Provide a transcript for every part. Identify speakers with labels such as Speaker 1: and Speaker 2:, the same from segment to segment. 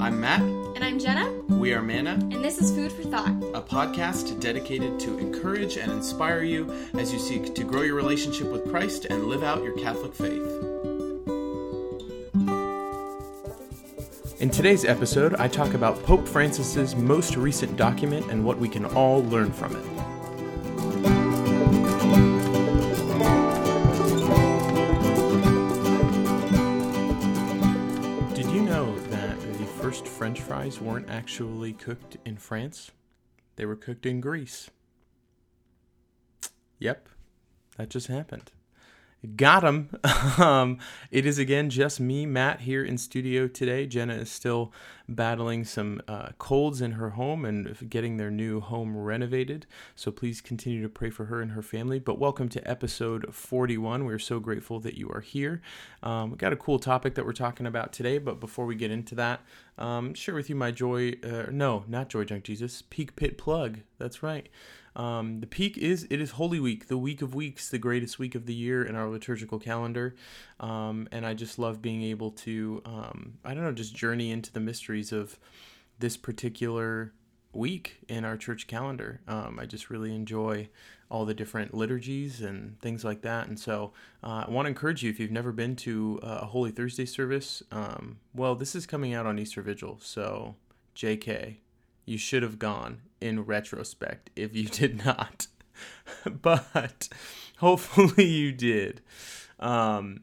Speaker 1: I'm Matt.
Speaker 2: And I'm Jenna.
Speaker 1: We are Manna,
Speaker 2: And this is Food for Thought.
Speaker 1: a podcast dedicated to encourage and inspire you as you seek to grow your relationship with Christ and live out your Catholic faith. In today's episode, I talk about Pope Francis's most recent document and what we can all learn from it. Fries weren't actually cooked in France? They were cooked in Greece. Yep, that just happened. Got him. um, it is again just me, Matt, here in studio today. Jenna is still battling some uh, colds in her home and getting their new home renovated. So please continue to pray for her and her family. But welcome to episode 41. We're so grateful that you are here. Um, we got a cool topic that we're talking about today. But before we get into that, um, share with you my joy. Uh, no, not joy junk Jesus. Peak pit plug. That's right. Um, the peak is it is Holy Week, the week of weeks, the greatest week of the year in our liturgical calendar, um, and I just love being able to um, I don't know just journey into the mysteries of this particular week in our church calendar. Um, I just really enjoy all the different liturgies and things like that, and so uh, I want to encourage you if you've never been to a Holy Thursday service. Um, well, this is coming out on Easter Vigil, so J.K you should have gone in retrospect if you did not. but hopefully you did. Um,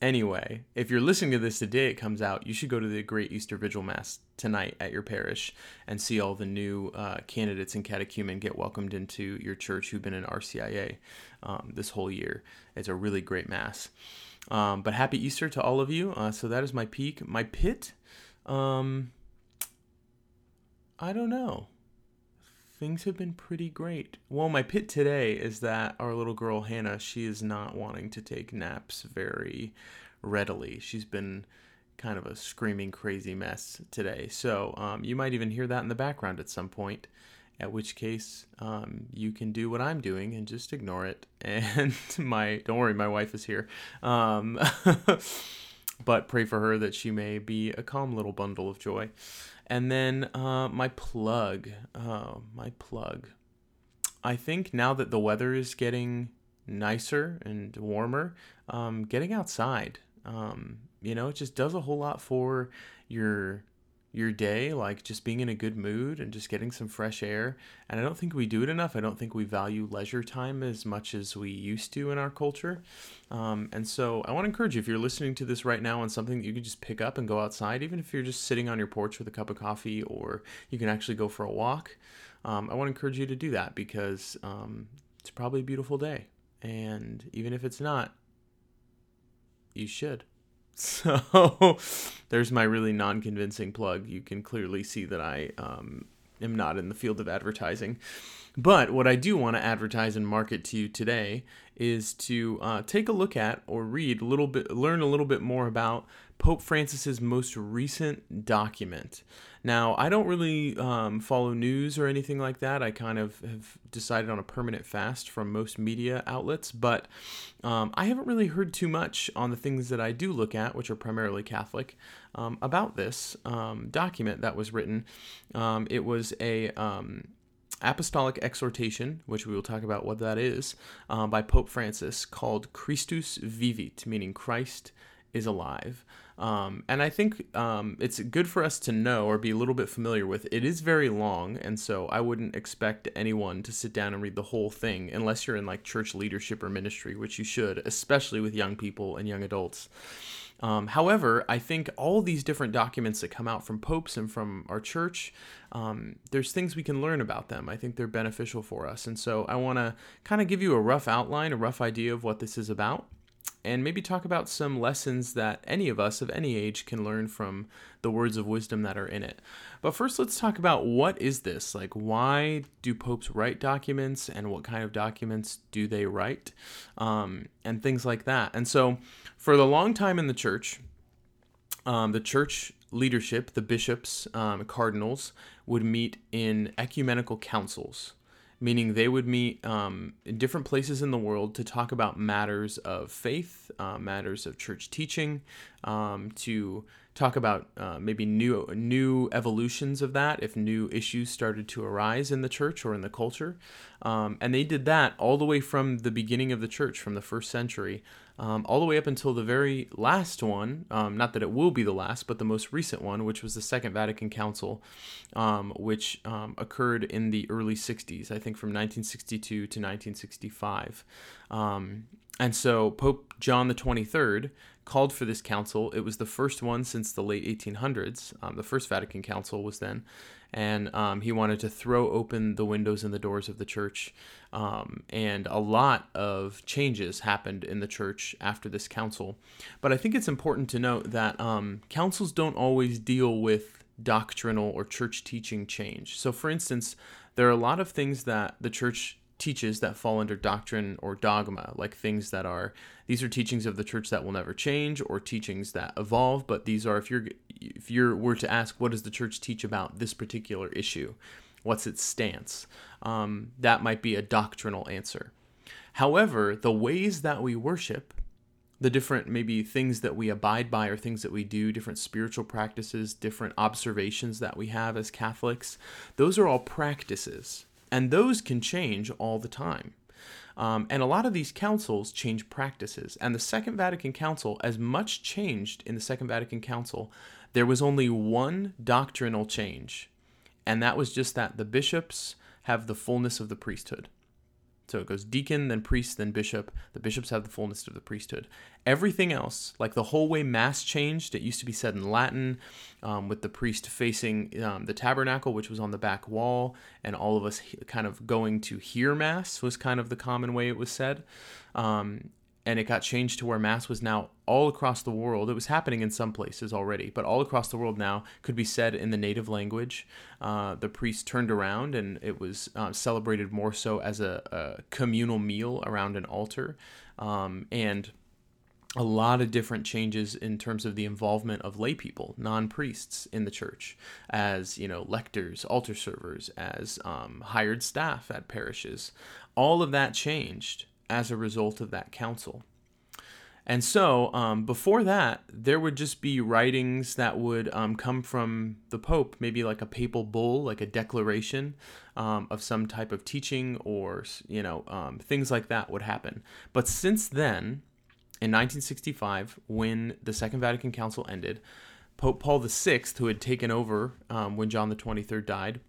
Speaker 1: anyway, if you're listening to this the day it comes out, you should go to the Great Easter Vigil Mass tonight at your parish and see all the new uh, candidates and catechumen get welcomed into your church who've been in RCIA um, this whole year. It's a really great Mass. Um, but happy Easter to all of you. Uh, so that is my peak. My pit. Um, I don't know. Things have been pretty great. Well, my pit today is that our little girl Hannah, she is not wanting to take naps very readily. She's been kind of a screaming crazy mess today. So um, you might even hear that in the background at some point. At which case, um, you can do what I'm doing and just ignore it. And my don't worry, my wife is here. Um, but pray for her that she may be a calm little bundle of joy. And then uh, my plug, oh, my plug. I think now that the weather is getting nicer and warmer, um, getting outside, um, you know, it just does a whole lot for your your day, like just being in a good mood and just getting some fresh air. And I don't think we do it enough. I don't think we value leisure time as much as we used to in our culture. Um, and so I want to encourage you if you're listening to this right now on something that you can just pick up and go outside, even if you're just sitting on your porch with a cup of coffee or you can actually go for a walk. Um, I want to encourage you to do that because um, it's probably a beautiful day. And even if it's not, you should. So there's my really non convincing plug. You can clearly see that I um, am not in the field of advertising. But what I do want to advertise and market to you today is to uh, take a look at or read a little bit, learn a little bit more about Pope Francis's most recent document. Now, I don't really um, follow news or anything like that. I kind of have decided on a permanent fast from most media outlets, but um, I haven't really heard too much on the things that I do look at, which are primarily Catholic, um, about this um, document that was written. Um, it was a um, apostolic exhortation, which we will talk about what that is, uh, by Pope Francis, called Christus Vivit, meaning Christ is alive. Um, and I think um, it's good for us to know or be a little bit familiar with. It is very long, and so I wouldn't expect anyone to sit down and read the whole thing unless you're in like church leadership or ministry, which you should, especially with young people and young adults. Um, however, I think all these different documents that come out from popes and from our church, um, there's things we can learn about them. I think they're beneficial for us. And so I want to kind of give you a rough outline, a rough idea of what this is about and maybe talk about some lessons that any of us of any age can learn from the words of wisdom that are in it. But first, let's talk about what is this? Like, why do popes write documents, and what kind of documents do they write, um, and things like that. And so, for the long time in the church, um, the church leadership, the bishops, um, cardinals, would meet in ecumenical councils. Meaning they would meet um, in different places in the world to talk about matters of faith, uh, matters of church teaching, um, to talk about uh, maybe new new evolutions of that if new issues started to arise in the church or in the culture. Um, and they did that all the way from the beginning of the church from the first century um, all the way up until the very last one um, not that it will be the last but the most recent one which was the second vatican council um, which um, occurred in the early 60s i think from 1962 to 1965 um, and so pope john the 23rd called for this council. It was the first one since the late 1800s. Um, the first Vatican Council was then. And um, he wanted to throw open the windows and the doors of the church. Um, and a lot of changes happened in the church after this council. But I think it's important to note that um, councils don't always deal with doctrinal or church teaching change. So, for instance, there are a lot of things that the church teaches that fall under doctrine or dogma, like things that are these are teachings of the church that will never change or teachings that evolve, but these are if you're if you're were to ask what does the church teach about this particular issue, what's its stance, um, that might be a doctrinal answer. However, the ways that we worship, the different maybe things that we abide by or things that we do, different spiritual practices, different observations that we have as Catholics, those are all practices and those can change all the time. Um, and a lot of these councils change practices. And the Second Vatican Council, as much changed in the Second Vatican Council, there was only one doctrinal change. And that was just that the bishops have the fullness of the priesthood. So it goes deacon, then priest, then bishop. The bishops have the fullness of the priesthood. Everything else, like the whole way Mass changed, it used to be said in Latin, um, with the priest facing um, the tabernacle, which was on the back wall, and all of us kind of going to hear Mass was kind of the common way it was said. Um, and it got changed to where mass was now all across the world. It was happening in some places already, but all across the world now could be said in the native language. Uh, the priest turned around and it was uh, celebrated more so as a, a, communal meal around an altar. Um, and a lot of different changes in terms of the involvement of lay people, non-priests in the church, as you know, lectors, altar servers, as um, hired staff at parishes. All of that changed as a result of that council. And so, um, before that, there would just be writings that would um, come from the Pope, maybe like a papal bull, like a declaration um, of some type of teaching, or you know, um, things like that would happen. But since then, in 1965, when the Second Vatican Council ended, Pope Paul VI, who had taken over um, when John the 23rd died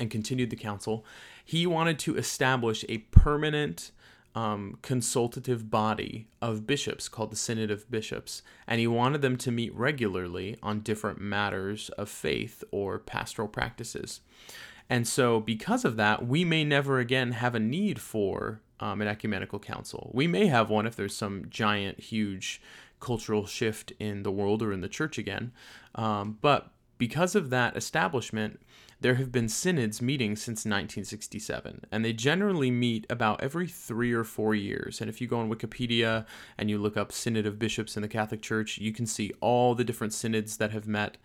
Speaker 1: and continued the council, he wanted to establish a permanent um, consultative body of bishops called the Synod of Bishops, and he wanted them to meet regularly on different matters of faith or pastoral practices. And so, because of that, we may never again have a need for um, an ecumenical council. We may have one if there's some giant, huge cultural shift in the world or in the church again. Um, but because of that establishment, there have been synods meeting since 1967, and they generally meet about every three or four years. And if you go on Wikipedia and you look up Synod of Bishops in the Catholic Church, you can see all the different synods that have met.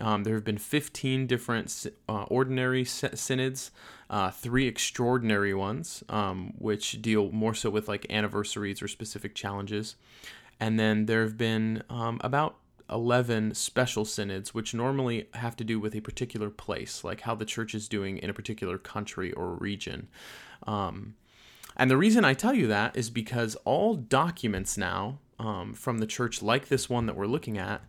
Speaker 1: Um, there have been 15 different uh, ordinary synods, uh, three extraordinary ones, um, which deal more so with like anniversaries or specific challenges. And then there have been um, about 11 special synods, which normally have to do with a particular place, like how the church is doing in a particular country or region. Um, and the reason I tell you that is because all documents now um, from the church, like this one that we're looking at,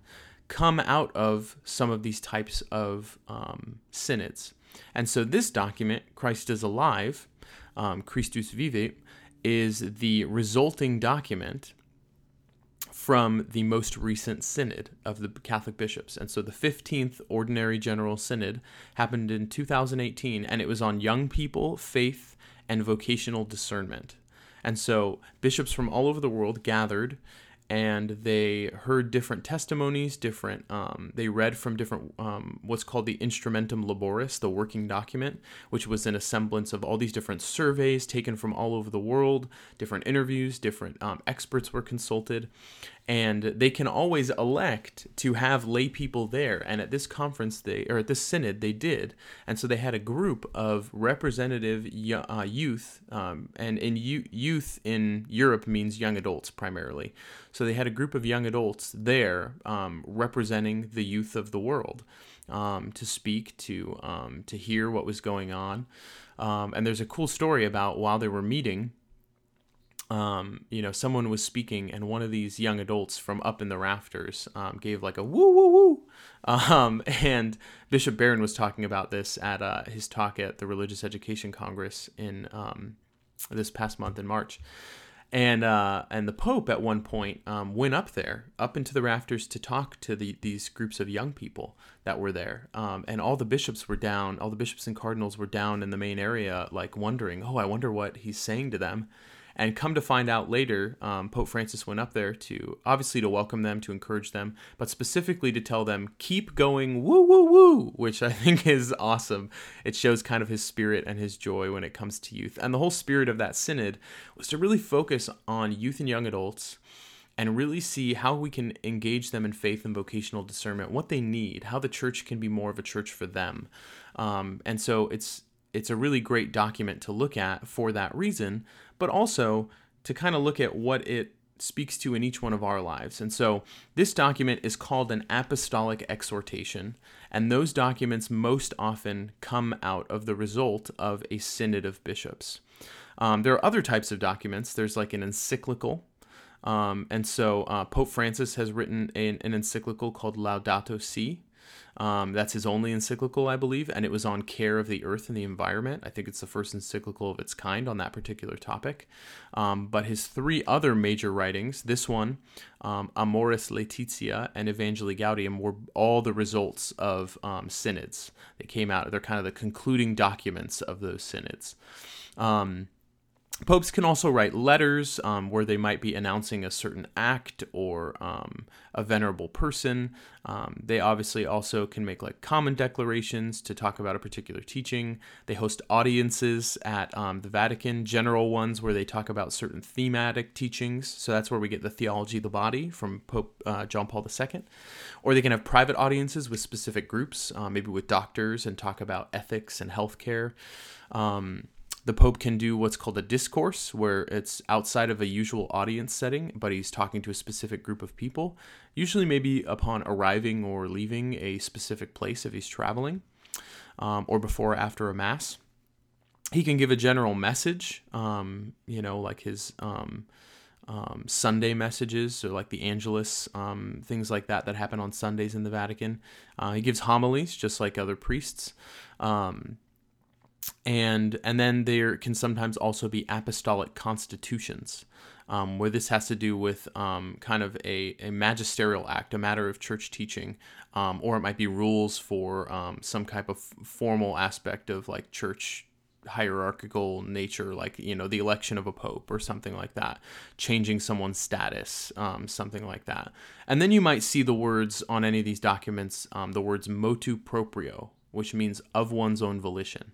Speaker 1: come out of some of these types of um, synods. And so this document, Christ is Alive, um, Christus Vivit, is the resulting document from the most recent synod of the Catholic bishops. And so the 15th Ordinary General Synod happened in 2018, and it was on young people, faith, and vocational discernment. And so bishops from all over the world gathered and they heard different testimonies, different. Um, they read from different um, what's called the Instrumentum Laboris, the working document, which was an assemblance of all these different surveys taken from all over the world, different interviews, different um, experts were consulted, and they can always elect to have lay people there. And at this conference they or at this synod they did. And so they had a group of representative uh, youth um, and in youth in europe means young adults primarily. So they had a group of young adults there um, representing the youth of the world um, to speak to um, to hear what was going on. Um, and there's a cool story about while they were meeting um, you know, someone was speaking, and one of these young adults from up in the rafters um, gave like a woo woo woo. Um, and Bishop Barron was talking about this at uh, his talk at the Religious Education Congress in um, this past month in March. And uh, and the Pope at one point um, went up there, up into the rafters to talk to the, these groups of young people that were there. Um, and all the bishops were down, all the bishops and cardinals were down in the main area, like wondering, oh, I wonder what he's saying to them. And come to find out later, um, Pope Francis went up there to obviously to welcome them, to encourage them, but specifically to tell them, keep going, woo, woo, woo, which I think is awesome. It shows kind of his spirit and his joy when it comes to youth. And the whole spirit of that synod was to really focus on youth and young adults and really see how we can engage them in faith and vocational discernment, what they need, how the church can be more of a church for them. Um, and so it's it's a really great document to look at for that reason, but also to kind of look at what it speaks to in each one of our lives. And so this document is called an apostolic exhortation, and those documents most often come out of the result of a synod of bishops. Um, there are other types of documents. There's like an encyclical. Um, and so uh, Pope Francis has written an, an encyclical called Laudato Si', um, that's his only encyclical, I believe, and it was on care of the earth and the environment. I think it's the first encyclical of its kind on that particular topic. Um, but his three other major writings, this one, um, Amoris Laetitia, and Evangelii Gaudium, were all the results of um, synods. They came out, they're kind of the concluding documents of those synods. Popes can also write letters um, where they might be announcing a certain act or um, a venerable person. Um, they obviously also can make like common declarations to talk about a particular teaching. They host audiences at um, the Vatican, general ones where they talk about certain thematic teachings. So that's where we get the theology of the body from Pope uh, John Paul II. Or they can have private audiences with specific groups, uh, maybe with doctors, and talk about ethics and healthcare. Um, the Pope can do what's called a discourse, where it's outside of a usual audience setting, but he's talking to a specific group of people, usually maybe upon arriving or leaving a specific place if he's traveling, um, or before or after a Mass. He can give a general message, um, you know, like his um, um Sunday messages or like the Angelus, um, things like that that happen on Sundays in the Vatican. Uh, he gives homilies just like other priests. Um, and and then there can sometimes also be apostolic constitutions um, where this has to do with um, kind of a, a magisterial act a matter of church teaching um, or it might be rules for um, some type of formal aspect of like church hierarchical nature like you know the election of a pope or something like that changing someone's status um, something like that. And then you might see the words on any of these documents um, the words motu proprio which means of one's own volition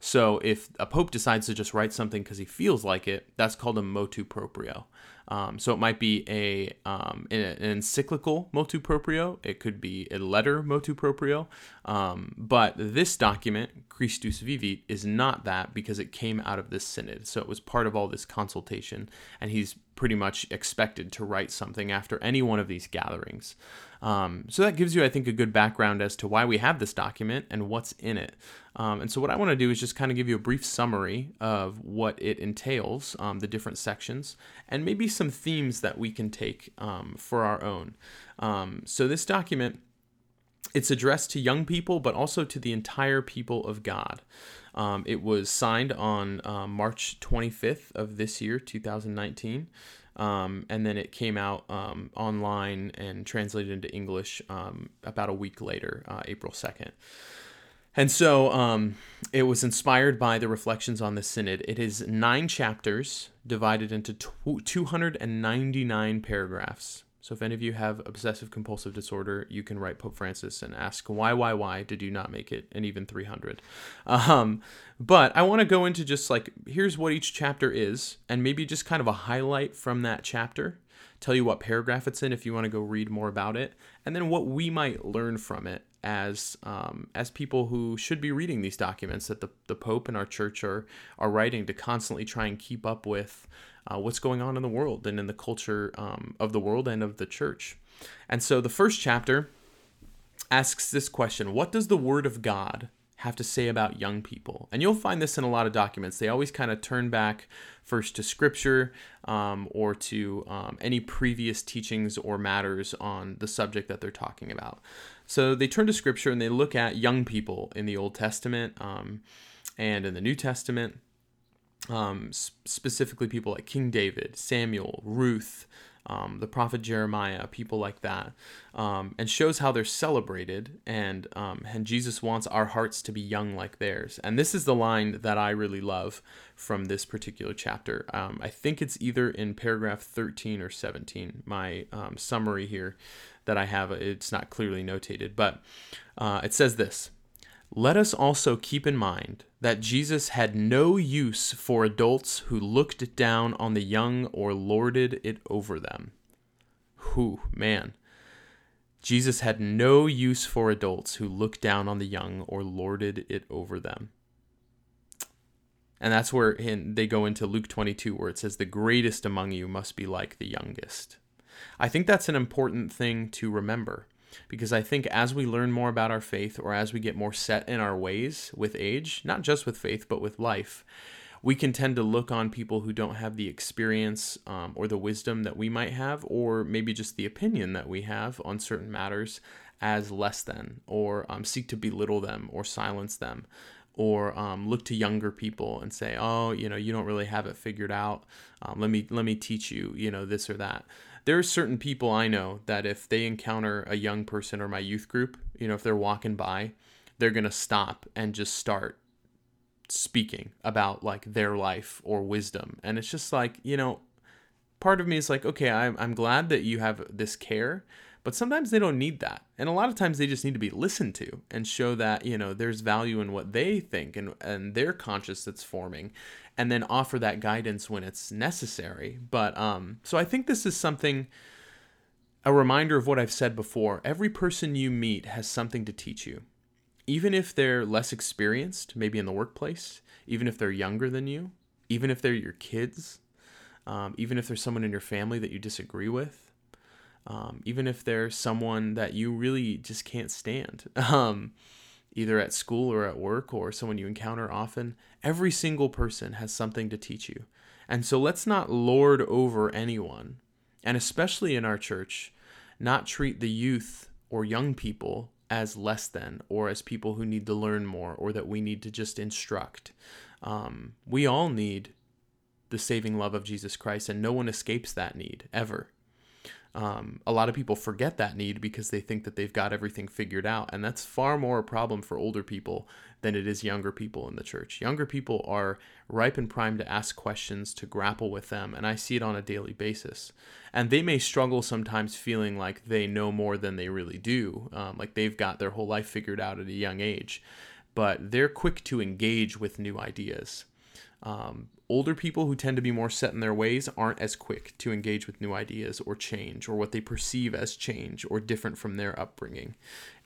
Speaker 1: so if a pope decides to just write something because he feels like it, that's called a motu proprio. Um, so it might be a um, an, encyclical motu proprio. It could be a letter motu proprio. Um, but this document, Christus Vivit, is not that because it came out of this synod. So it was part of all this consultation, and he's pretty much expected to write something after any one of these gatherings. Um, so that gives you, I think, a good background as to why we have this document and what's in it. Um, and so what I want to do is just kind of give you a brief summary of what it entails, um, the different sections, and maybe some themes that we can take um, for our own. Um, so this document, it's addressed to young people, but also to the entire people of God. Um, it was signed on uh, March 25th of this year, 2019. Um, and then it came out um, online and translated into English um, about a week later, uh, April 2nd. And so um, it was inspired by the reflections on the Synod. It is nine chapters divided into 299 paragraphs. So if any of you have obsessive compulsive disorder, you can write Pope Francis and ask why, why, why did you not make it, and even 300. Um, but I want to go into just like here's what each chapter is, and maybe just kind of a highlight from that chapter tell you what paragraph it's in if you want to go read more about it, and then what we might learn from it as um, as people who should be reading these documents that the, the Pope and our church are are writing to constantly try and keep up with uh, what's going on in the world and in the culture um, of the world and of the church. And so the first chapter asks this question What does the Word of God have to say about young people? And you'll find this in a lot of documents. They always kind of turn back first to Scripture um, or to um, any previous teachings or matters on the subject that they're talking about. So they turn to Scripture and they look at young people in the Old Testament um, and in the New Testament. Um, specifically, people like King David, Samuel, Ruth, um, the prophet Jeremiah, people like that, um, and shows how they're celebrated. And um, and Jesus wants our hearts to be young like theirs. And this is the line that I really love from this particular chapter. Um, I think it's either in paragraph 13 or 17. My um, summary here that I have, it's not clearly notated, but uh, it says this. Let us also keep in mind that Jesus had no use for adults who looked down on the young or lorded it over them. Who, man. Jesus had no use for adults who looked down on the young or lorded it over them. And that's where they go into Luke 22, where it says, The greatest among you must be like the youngest. I think that's an important thing to remember because I think as we learn more about our faith or as we get more set in our ways with age, not just with faith, but with life, we can tend to look on people who don't have the experience um, or the wisdom that we might have, or maybe just the opinion that we have on certain matters as less than, or um, seek to belittle them or silence them. Or um, look to younger people and say, "Oh, you know, you don't really have it figured out. Um, let me let me teach you, you know, this or that." There are certain people I know that if they encounter a young person or my youth group, you know, if they're walking by, they're going to stop and just start speaking about like their life or wisdom. And it's just like, you know, part of me is like, okay, I'm, I'm glad that you have this care, but sometimes they don't need that. And a lot of times they just need to be listened to and show that, you know, there's value in what they think and, and their conscious that's forming and then offer that guidance when it's necessary. But um, so I think this is something, a reminder of what I've said before. Every person you meet has something to teach you, even if they're less experienced, maybe in the workplace, even if they're younger than you, even if they're your kids, um, even if there's someone in your family that you disagree with. Um, even if they're someone that you really just can't stand. Um, either at school or at work or someone you encounter often, every single person has something to teach you. And so let's not lord over anyone, and especially in our church, not treat the youth or young people as less than or as people who need to learn more or that we need to just instruct. Um, we all need the saving love of Jesus Christ, and no one escapes that need ever. Um, a lot of people forget that need because they think that they've got everything figured out. And that's far more a problem for older people than it is younger people in the church. Younger people are ripe and primed to ask questions, to grapple with them. And I see it on a daily basis. And they may struggle sometimes feeling like they know more than they really do, um, like they've got their whole life figured out at a young age. But they're quick to engage with new ideas. Um, older people who tend to be more set in their ways aren't as quick to engage with new ideas or change or what they perceive as change or different from their upbringing.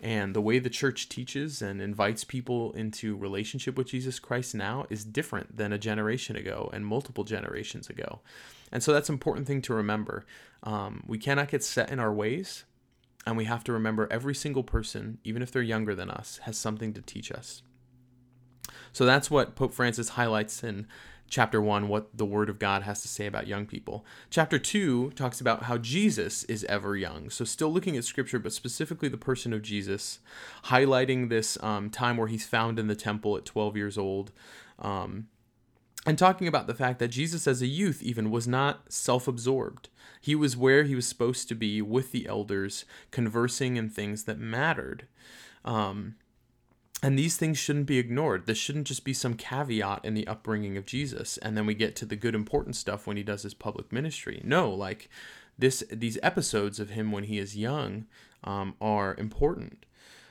Speaker 1: And the way the church teaches and invites people into relationship with Jesus Christ now is different than a generation ago and multiple generations ago. And so that's an important thing to remember. Um, we cannot get set in our ways. And we have to remember every single person, even if they're younger than us, has something to teach us. So that's what Pope Francis highlights in chapter 1 what the word of god has to say about young people. Chapter 2 talks about how jesus is ever young. So still looking at scripture but specifically the person of jesus highlighting this um, time where he's found in the temple at 12 years old um, and talking about the fact that jesus as a youth even was not self-absorbed. He was where he was supposed to be with the elders conversing in things that mattered. Um, and these things shouldn't be ignored. This shouldn't just be some caveat in the upbringing of Jesus. And then we get to the good, important stuff when he does his public ministry. No, like this, these episodes of him when he is young um, are important.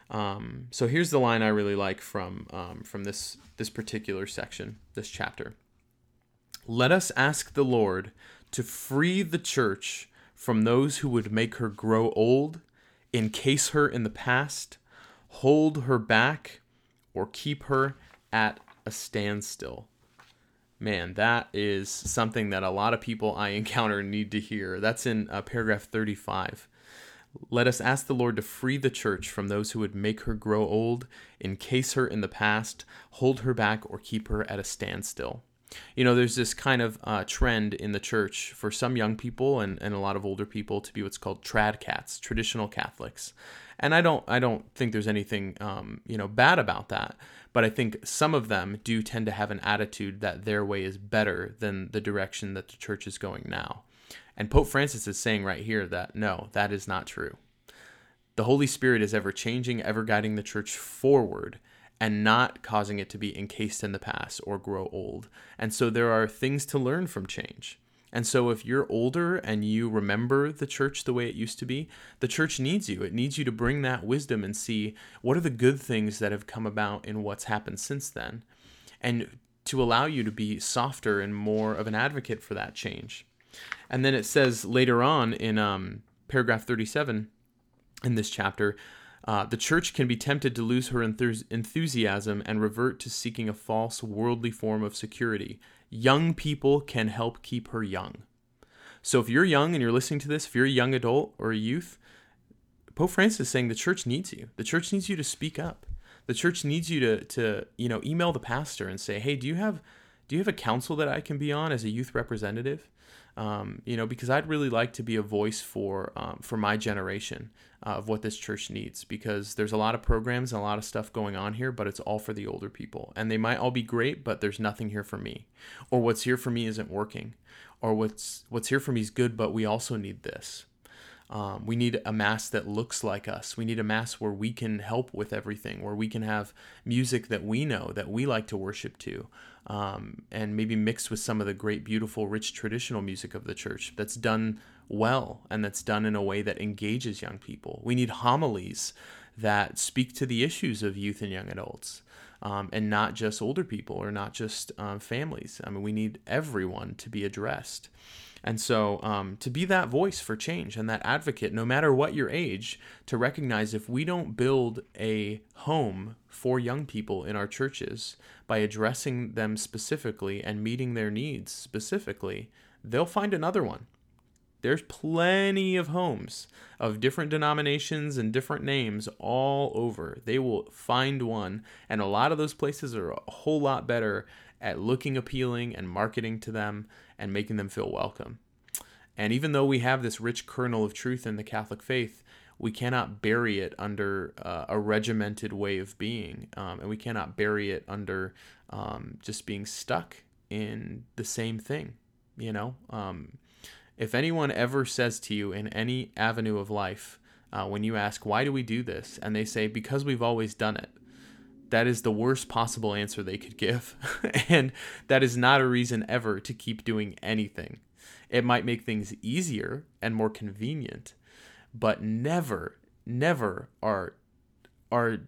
Speaker 1: Um, so here's the line I really like from um, from this this particular section, this chapter. Let us ask the Lord to free the church from those who would make her grow old, encase her in the past, hold her back, or keep her at a standstill. Man, that is something that a lot of people I encounter need to hear. That's in uh, paragraph 35. Let us ask the Lord to free the church from those who would make her grow old, encase her in the past, hold her back, or keep her at a standstill. You know, there's this kind of uh, trend in the church for some young people and, and a lot of older people to be what's called trad cats, traditional Catholics. And I don't I don't think there's anything um, you know bad about that, but I think some of them do tend to have an attitude that their way is better than the direction that the church is going now. And Pope Francis is saying right here that no, that is not true. The Holy Spirit is ever changing, ever guiding the church forward and not causing it to be encased in the past or grow old. And so there are things to learn from change. And so if you're older and you remember the church the way it used to be, the church needs you. It needs you to bring that wisdom and see what are the good things that have come about in what's happened since then. And to allow you to be softer and more of an advocate for that change. And then it says later on in um, paragraph 37 in this chapter uh, the church can be tempted to lose her enthusiasm and revert to seeking a false worldly form of security. Young people can help keep her young. So if you're young and you're listening to this, if you're a young adult or a youth, Pope Francis is saying the church needs you. The church needs you to speak up. The church needs you to to you know email the pastor and say, hey, do you have do you have a council that I can be on as a youth representative? Um, you know, because I'd really like to be a voice for um, for my generation uh, of what this church needs. Because there's a lot of programs and a lot of stuff going on here, but it's all for the older people, and they might all be great, but there's nothing here for me, or what's here for me isn't working, or what's what's here for me is good, but we also need this. Um, we need a mass that looks like us. We need a mass where we can help with everything, where we can have music that we know, that we like to worship to, um, and maybe mixed with some of the great, beautiful, rich traditional music of the church that's done well and that's done in a way that engages young people. We need homilies that speak to the issues of youth and young adults. Um, and not just older people or not just um, families. I mean, we need everyone to be addressed. And so, um, to be that voice for change and that advocate, no matter what your age, to recognize if we don't build a home for young people in our churches by addressing them specifically and meeting their needs specifically, they'll find another one. There's plenty of homes of different denominations and different names all over. They will find one, and a lot of those places are a whole lot better at looking appealing and marketing to them and making them feel welcome. And even though we have this rich kernel of truth in the Catholic faith, we cannot bury it under uh, a regimented way of being. Um, and we cannot bury it under um, just being stuck in the same thing. You know, um, if anyone ever says to you in any avenue of life, uh, when you ask, why do we do this? And they say, because we've always done it that is the worst possible answer they could give. and that is not a reason ever to keep doing anything. It might make things easier and more convenient, but never, never are are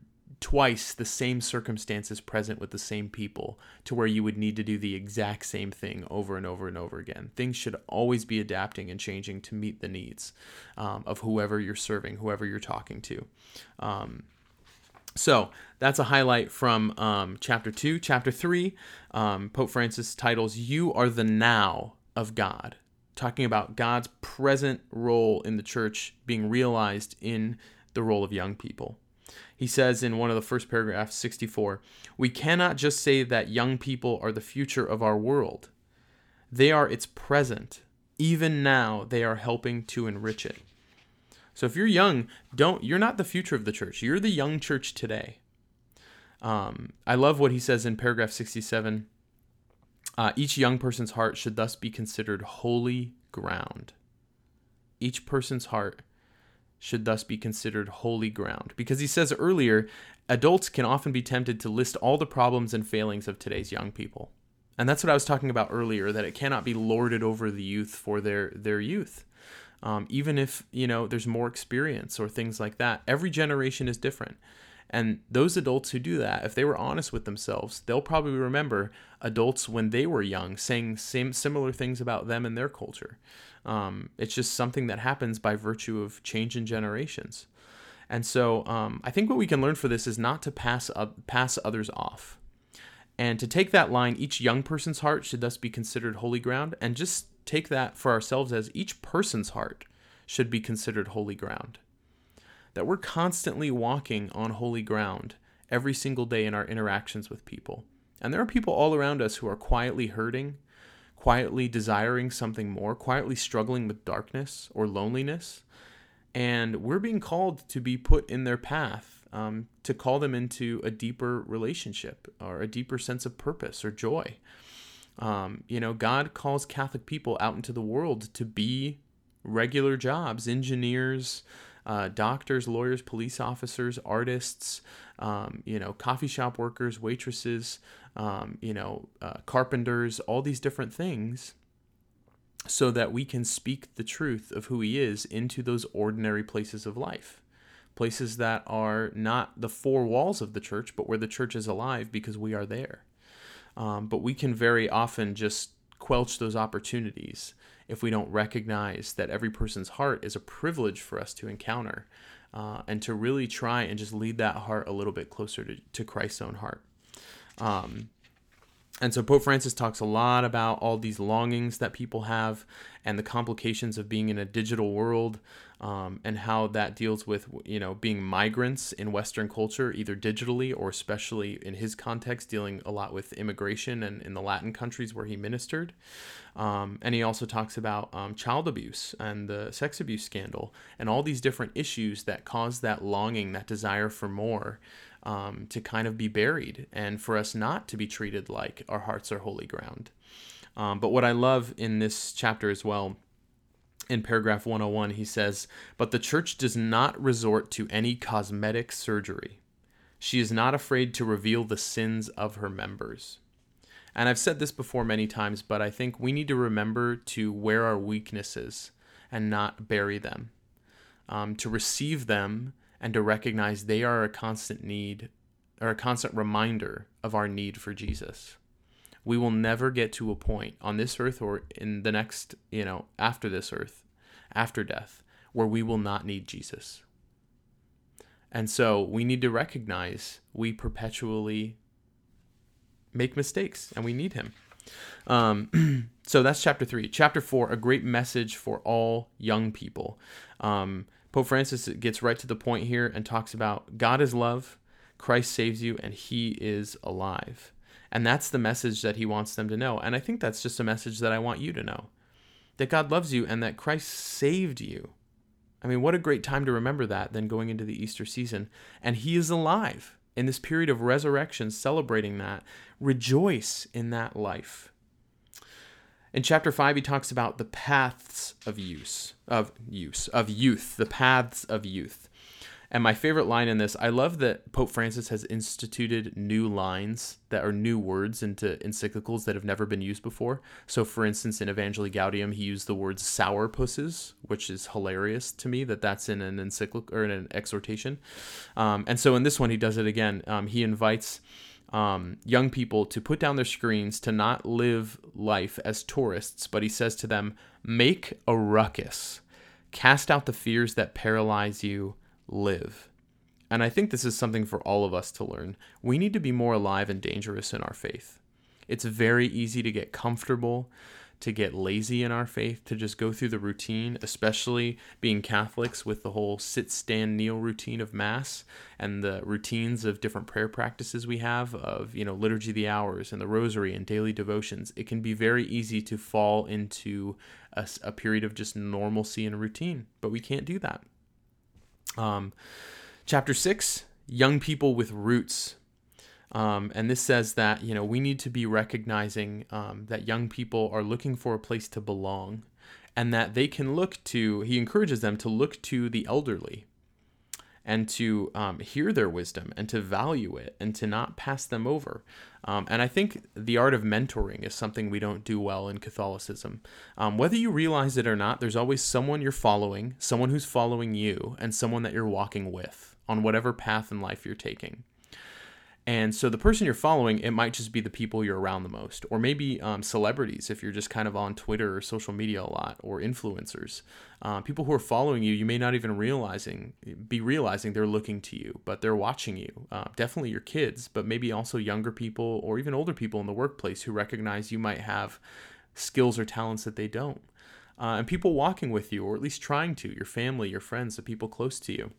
Speaker 1: twice the same circumstances present with the same people to where you would need to do the exact same thing over and over and over again. Things should always be adapting and changing to meet the needs um, of whoever you're serving, whoever you're talking to. Um, so that's a highlight from um, chapter 2. Chapter 3, um, Pope Francis titles You Are the Now of God, talking about God's present role in the church being realized in the role of young people. He says in one of the first paragraphs, 64, We cannot just say that young people are the future of our world, they are its present. Even now, they are helping to enrich it. So if you're young, don't you're not the future of the church. You're the young church today. Um, I love what he says in paragraph 67. Uh, each young person's heart should thus be considered holy ground. Each person's heart should thus be considered holy ground. Because he says earlier, adults can often be tempted to list all the problems and failings of today's young people. And that's what I was talking about earlier, that it cannot be lorded over the youth for their, their youth um, even if you know there's more experience or things like that every generation is different And those adults who do that, if they were honest with themselves, they'll probably remember adults when they were young saying same similar things about them and their culture. Um, it's just something that happens by virtue of change in generations. And so um, I think what we can learn for this is not to pass up, pass others off. And to take that line, each young person's heart should thus be considered holy ground, and just take that for ourselves as each person's heart should be considered holy ground that we're constantly walking on holy ground every single day in our interactions with people. And there are people all around us who are quietly hurting, quietly desiring something more, quietly struggling with darkness or loneliness. And we're being called to be put in their path, um, to call them into a deeper relationship or a deeper sense of purpose or joy. Um, you know, God calls Catholic people out into the world to be regular jobs, engineers, uh, doctors, lawyers, police officers, artists, um, you know, coffee shop workers, waitresses, um, you know, uh, carpenters, all these different things, so that we can speak the truth of who He is into those ordinary places of life. Places that are not the four walls of the church, but where the church is alive because we are there. Um, but we can very often just quelch those opportunities if we don't recognize that every person's heart is a privilege for us to encounter uh, and to really try and just lead that heart a little bit closer to, to Christ's own heart. Um, and so Pope Francis talks a lot about all these longings that people have and the complications of being in a digital world um, and how that deals with you know being migrants in Western culture, either digitally or especially in his context, dealing a lot with immigration and in the Latin countries where he ministered. Um, and he also talks about um, child abuse and the sex abuse scandal and all these different issues that cause that longing, that desire for more um, to kind of be buried and for us not to be treated like our hearts are holy ground. Um, but what I love in this chapter as well, in paragraph 101, he says, But the church does not resort to any cosmetic surgery. She is not afraid to reveal the sins of her members. And I've said this before many times, but I think we need to remember to wear our weaknesses and not bury them, um, to receive them and to recognize they are a constant need or a constant reminder of our need for Jesus. We will never get to a point on this earth or in the next, you know, after this earth, after death, where we will not need Jesus. And so we need to recognize we perpetually make mistakes and we need him. Um, so that's chapter three. Chapter four, a great message for all young people. Um, Pope Francis gets right to the point here and talks about God is love, Christ saves you, and he is alive. And that's the message that he wants them to know. And I think that's just a message that I want you to know that God loves you and that Christ saved you. I mean, what a great time to remember that than going into the Easter season. And he is alive in this period of resurrection, celebrating that. Rejoice in that life. In chapter 5 he talks about the paths of use of use of youth, the paths of youth. And my favorite line in this, I love that Pope Francis has instituted new lines that are new words into encyclicals that have never been used before. So, for instance, in Evangelii Gaudium, he used the words sourpusses, which is hilarious to me that that's in an encyclical or in an exhortation. Um, and so in this one, he does it again. Um, he invites um, young people to put down their screens, to not live life as tourists, but he says to them, make a ruckus, cast out the fears that paralyze you, live. And I think this is something for all of us to learn. We need to be more alive and dangerous in our faith. It's very easy to get comfortable to get lazy in our faith, to just go through the routine, especially being Catholics with the whole sit, stand, kneel routine of Mass and the routines of different prayer practices we have of, you know, Liturgy of the Hours and the Rosary and daily devotions. It can be very easy to fall into a, a period of just normalcy and routine, but we can't do that. Um, chapter 6 Young People with Roots um, and this says that you know we need to be recognizing um, that young people are looking for a place to belong, and that they can look to. He encourages them to look to the elderly, and to um, hear their wisdom and to value it and to not pass them over. Um, and I think the art of mentoring is something we don't do well in Catholicism. Um, whether you realize it or not, there's always someone you're following, someone who's following you, and someone that you're walking with on whatever path in life you're taking. And so the person you're following, it might just be the people you're around the most, or maybe um, celebrities if you're just kind of on Twitter or social media a lot, or influencers. Uh, people who are following you, you may not even realizing be realizing they're looking to you, but they're watching you. Uh, definitely your kids, but maybe also younger people or even older people in the workplace who recognize you might have skills or talents that they don't. Uh, and people walking with you, or at least trying to, your family, your friends, the people close to you.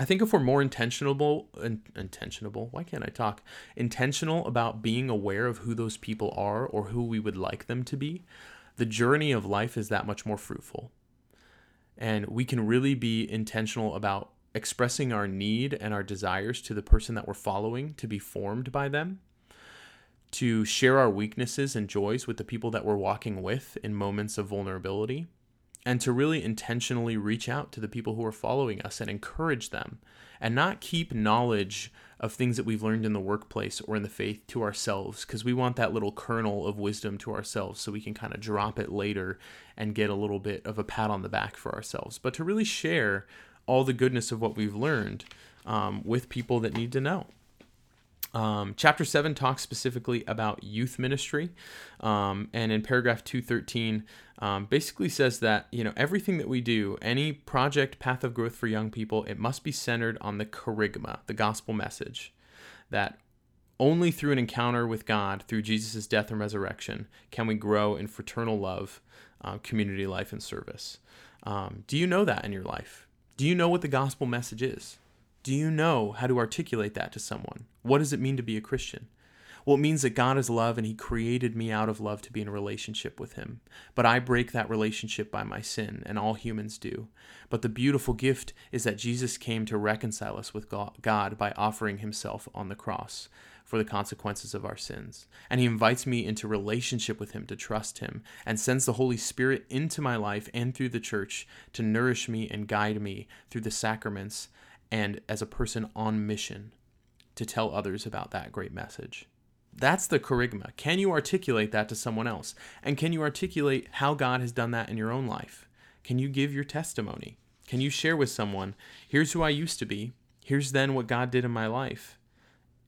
Speaker 1: I think if we're more intentional, in, intentional, why can't I talk? Intentional about being aware of who those people are or who we would like them to be, the journey of life is that much more fruitful. And we can really be intentional about expressing our need and our desires to the person that we're following to be formed by them, to share our weaknesses and joys with the people that we're walking with in moments of vulnerability and to really intentionally reach out to the people who are following us and encourage them and not keep knowledge of things that we've learned in the workplace or in the faith to ourselves because we want that little kernel of wisdom to ourselves so we can kind of drop it later and get a little bit of a pat on the back for ourselves. But to really share all the goodness of what we've learned um, with people that need to know um, chapter 7 talks specifically about youth ministry. Um, and in paragraph 213, um, basically says that, you know, everything that we do, any project, path of growth for young people, it must be centered on the kerygma, the gospel message. That only through an encounter with God, through Jesus' death and resurrection, can we grow in fraternal love, uh, community life, and service. Um, do you know that in your life? Do you know what the gospel message is? Do you know how to articulate that to someone? What does it mean to be a Christian? Well, it means that God is love and He created me out of love to be in a relationship with Him. But I break that relationship by my sin, and all humans do. But the beautiful gift is that Jesus came to reconcile us with God by offering Himself on the cross for the consequences of our sins. And He invites me into relationship with Him to trust Him and sends the Holy Spirit into my life and through the church to nourish me and guide me through the sacraments and as a person on mission to tell others about that great message. That's the kerygma. Can you articulate that to someone else? And can you articulate how God has done that in your own life? Can you give your testimony? Can you share with someone, here's who I used to be, here's then what God did in my life,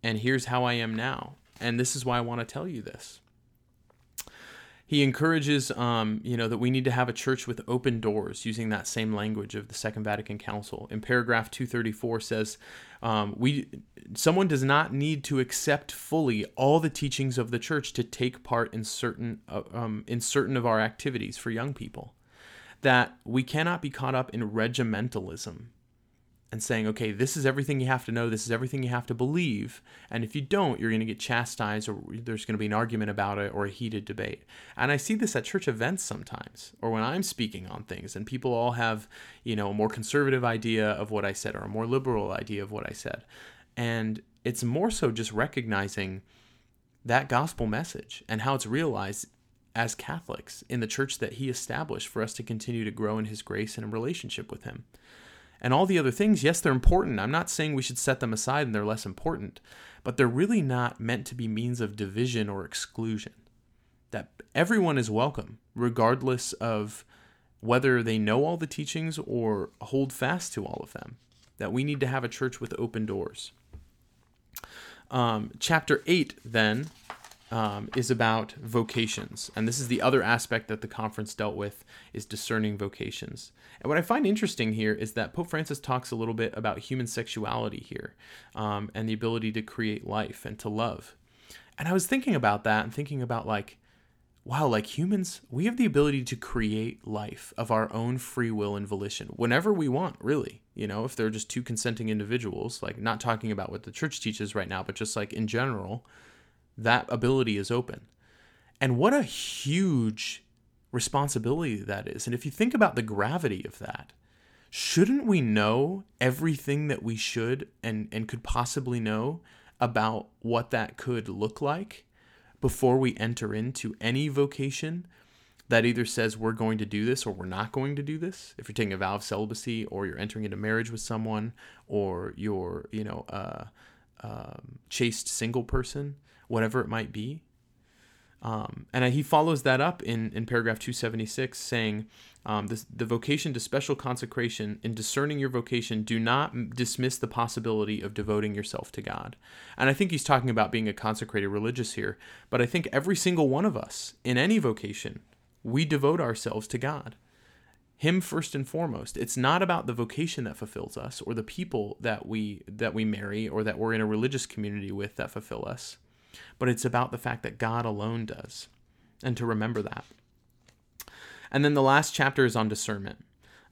Speaker 1: and here's how I am now. And this is why I want to tell you this he encourages, um, you know, that we need to have a church with open doors, using that same language of the Second Vatican Council. In paragraph 234 says, um, we someone does not need to accept fully all the teachings of the church to take part in certain uh, um, in certain of our activities for young people. That we cannot be caught up in regimentalism and saying, okay, this is everything you have to know, this is everything you have to believe, and if you don't, you're going to get chastised or there's going to be an argument about it or a heated debate. And I see this at church events sometimes or when I'm speaking on things and people all have, you know, a more conservative idea of what I said or a more liberal idea of what I said. And it's more so just recognizing that gospel message and how it's realized as Catholics in the church that he established for us to continue to grow in his grace and relationship with him. And all the other things, yes, they're important. I'm not saying we should set them aside and they're less important, but they're really not meant to be means of division or exclusion. That everyone is welcome, regardless of whether they know all the teachings or hold fast to all of them. That we need to have a church with open doors. Um, chapter 8, then, um, is about vocations. And this is the other aspect that the conference dealt with is discerning vocations. And what i find interesting here is that pope francis talks a little bit about human sexuality here um, and the ability to create life and to love. And i was thinking about that and thinking about like wow like humans we have the ability to create life of our own free will and volition whenever we want really. You know if they're just two consenting individuals like not talking about what the church teaches right now but just like in general that ability is open. And what a huge responsibility that is. And if you think about the gravity of that, shouldn't we know everything that we should and, and could possibly know about what that could look like before we enter into any vocation that either says we're going to do this or we're not going to do this. If you're taking a vow of celibacy or you're entering into marriage with someone or you're, you know, a um, chaste single person, whatever it might be. Um, and he follows that up in, in paragraph 276, saying, um, this, the vocation to special consecration, in discerning your vocation, do not dismiss the possibility of devoting yourself to God. And I think he's talking about being a consecrated religious here, but I think every single one of us, in any vocation, we devote ourselves to God. Him first and foremost. It's not about the vocation that fulfills us or the people that we that we marry or that we're in a religious community with that fulfill us. But it's about the fact that God alone does. And to remember that. And then the last chapter is on discernment.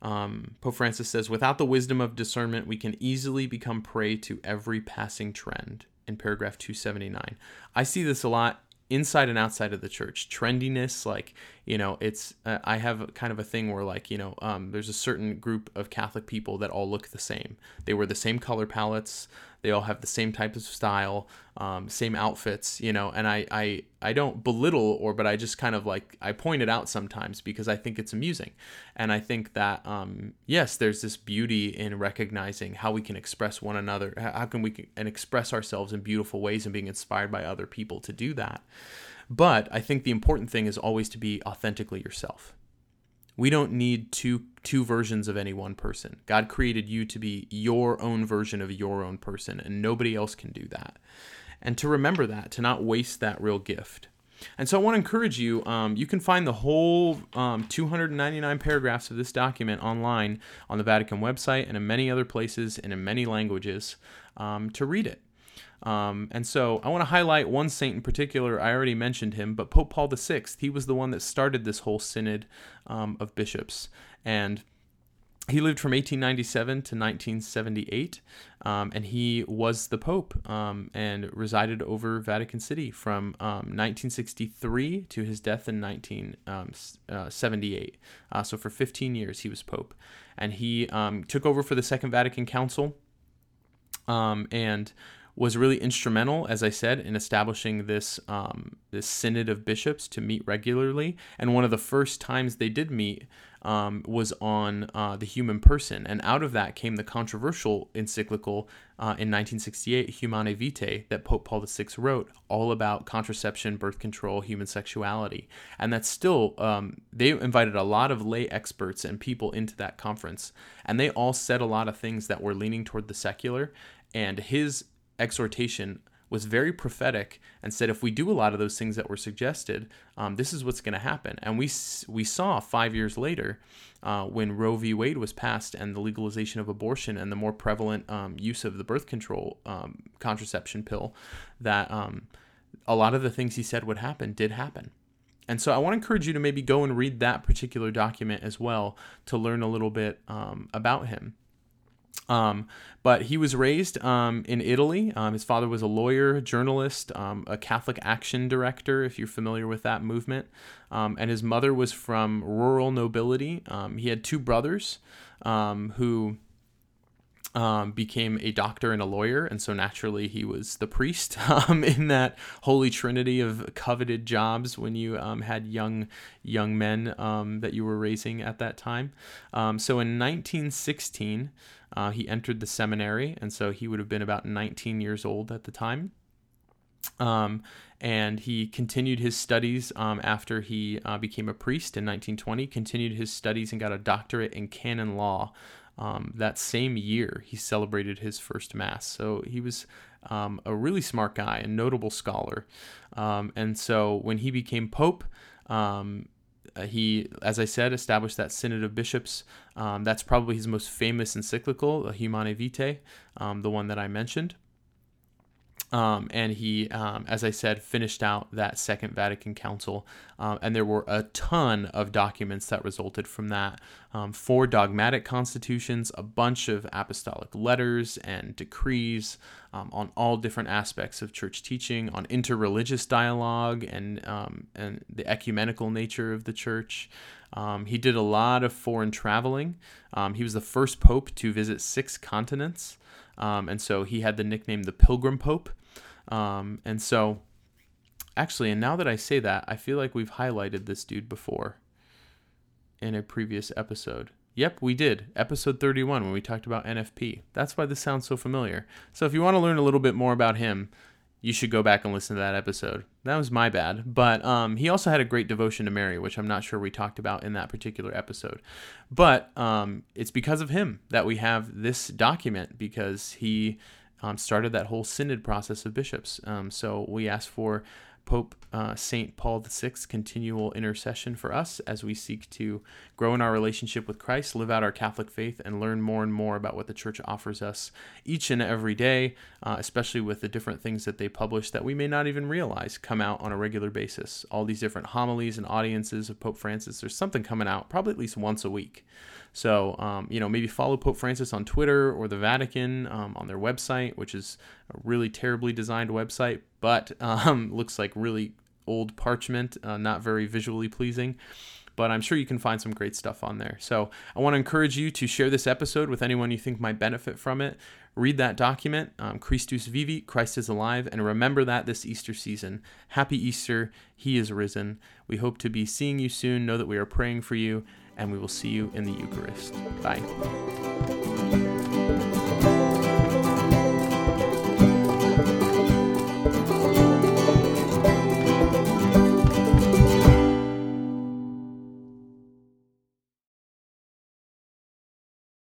Speaker 1: Um, Pope Francis says, without the wisdom of discernment, we can easily become prey to every passing trend. In paragraph 279, I see this a lot inside and outside of the church trendiness like you know it's uh, i have kind of a thing where like you know um, there's a certain group of catholic people that all look the same they wear the same color palettes they all have the same type of style um, same outfits you know and I, I i don't belittle or but i just kind of like i point it out sometimes because i think it's amusing and i think that um, yes there's this beauty in recognizing how we can express one another how can we can, and express ourselves in beautiful ways and being inspired by other people to do that but I think the important thing is always to be authentically yourself. We don't need two two versions of any one person. God created you to be your own version of your own person, and nobody else can do that. And to remember that, to not waste that real gift. And so I want to encourage you. Um, you can find the whole um, 299 paragraphs of this document online on the Vatican website and in many other places and in many languages um, to read it. Um, and so I want to highlight one saint in particular. I already mentioned him, but Pope Paul VI. He was the one that started this whole synod um, of bishops, and he lived from 1897 to 1978, um, and he was the Pope um, and resided over Vatican City from 1963 um, to his death in 1978. Um, uh, uh, so for 15 years, he was Pope, and he um, took over for the Second Vatican Council, and was really instrumental, as I said, in establishing this um, this synod of bishops to meet regularly. And one of the first times they did meet um, was on uh, the human person, and out of that came the controversial encyclical uh, in 1968, Humanae Vitae, that Pope Paul VI wrote, all about contraception, birth control, human sexuality, and that's still um, they invited a lot of lay experts and people into that conference, and they all said a lot of things that were leaning toward the secular. And his exhortation was very prophetic and said, if we do a lot of those things that were suggested, um, this is what's going to happen. And we we saw five years later, uh, when Roe v. Wade was passed and the legalization of abortion and the more prevalent um, use of the birth control um, contraception pill, that um, a lot of the things he said would happen did happen. And so I want to encourage you to maybe go and read that particular document as well to learn a little bit um, about him. Um, but he was raised um, in Italy. Um, his father was a lawyer, journalist, um, a Catholic Action Director, if you're familiar with that movement. Um, and his mother was from rural nobility. Um, he had two brothers who became a doctor and a lawyer, and so naturally he was the priest in that holy trinity of coveted jobs when you had young young men that you were raising at that time. So in 1916, uh, he entered the seminary, and so he would have been about 19 years old at the time. Um, and he continued his studies um, after he uh, became a priest in 1920. Continued his studies and got a doctorate in canon law um, that same year, he celebrated his first Mass. So he was um, a really smart guy, a notable scholar. Um, and so when he became Pope, um, uh, he, as I said, established that Synod of Bishops. Um, that's probably his most famous encyclical, Humanae Vitae, um, the one that I mentioned. Um, and he, um, as I said, finished out that Second Vatican Council. Um, and there were a ton of documents that resulted from that um, four dogmatic constitutions, a bunch of apostolic letters and decrees um, on all different aspects of church teaching, on interreligious dialogue and, um, and the ecumenical nature of the church. he did a lot of foreign traveling. he was the first pope to visit six continents. Um, and so he had the nickname the Pilgrim Pope. Um, and so, actually, and now that I say that, I feel like we've highlighted this dude before. in a previous episode. Yep, we did. Episode 31 when we talked about NFP. That's why this sounds so familiar. So if you want to learn a little bit more about him, you should go back and listen to that episode. That was my bad. But um, he also had a great devotion to Mary, which I'm not sure we talked about in that particular episode. But um, it's because of him that we have this document because he um, started that whole synod process of bishops. Um, so we asked for Pope uh, St. Paul VI continual intercession for us as we seek to grow in our relationship with Christ, live out our Catholic faith, and learn more and more about what the Church offers us each and every day, uh, especially with the different things that they publish that we may not even realize come out on a regular basis. All these different homilies and audiences of Pope Francis, there's something coming out probably at least once a week. So, um, you know, maybe follow Pope Francis on Twitter or the Vatican um, on their website, which is a really terribly designed website, but um, looks like really old parchment, uh, not very visually pleasing. But I'm sure you can find some great stuff on there. So I want to encourage you to share this episode with anyone you think might benefit from it. Read that document, um, Christus Vivit, Christ is alive, and remember that this Easter season. Happy Easter, He is risen. We hope to be seeing you soon. Know that we are praying for you, and we will see you in the Eucharist. Bye.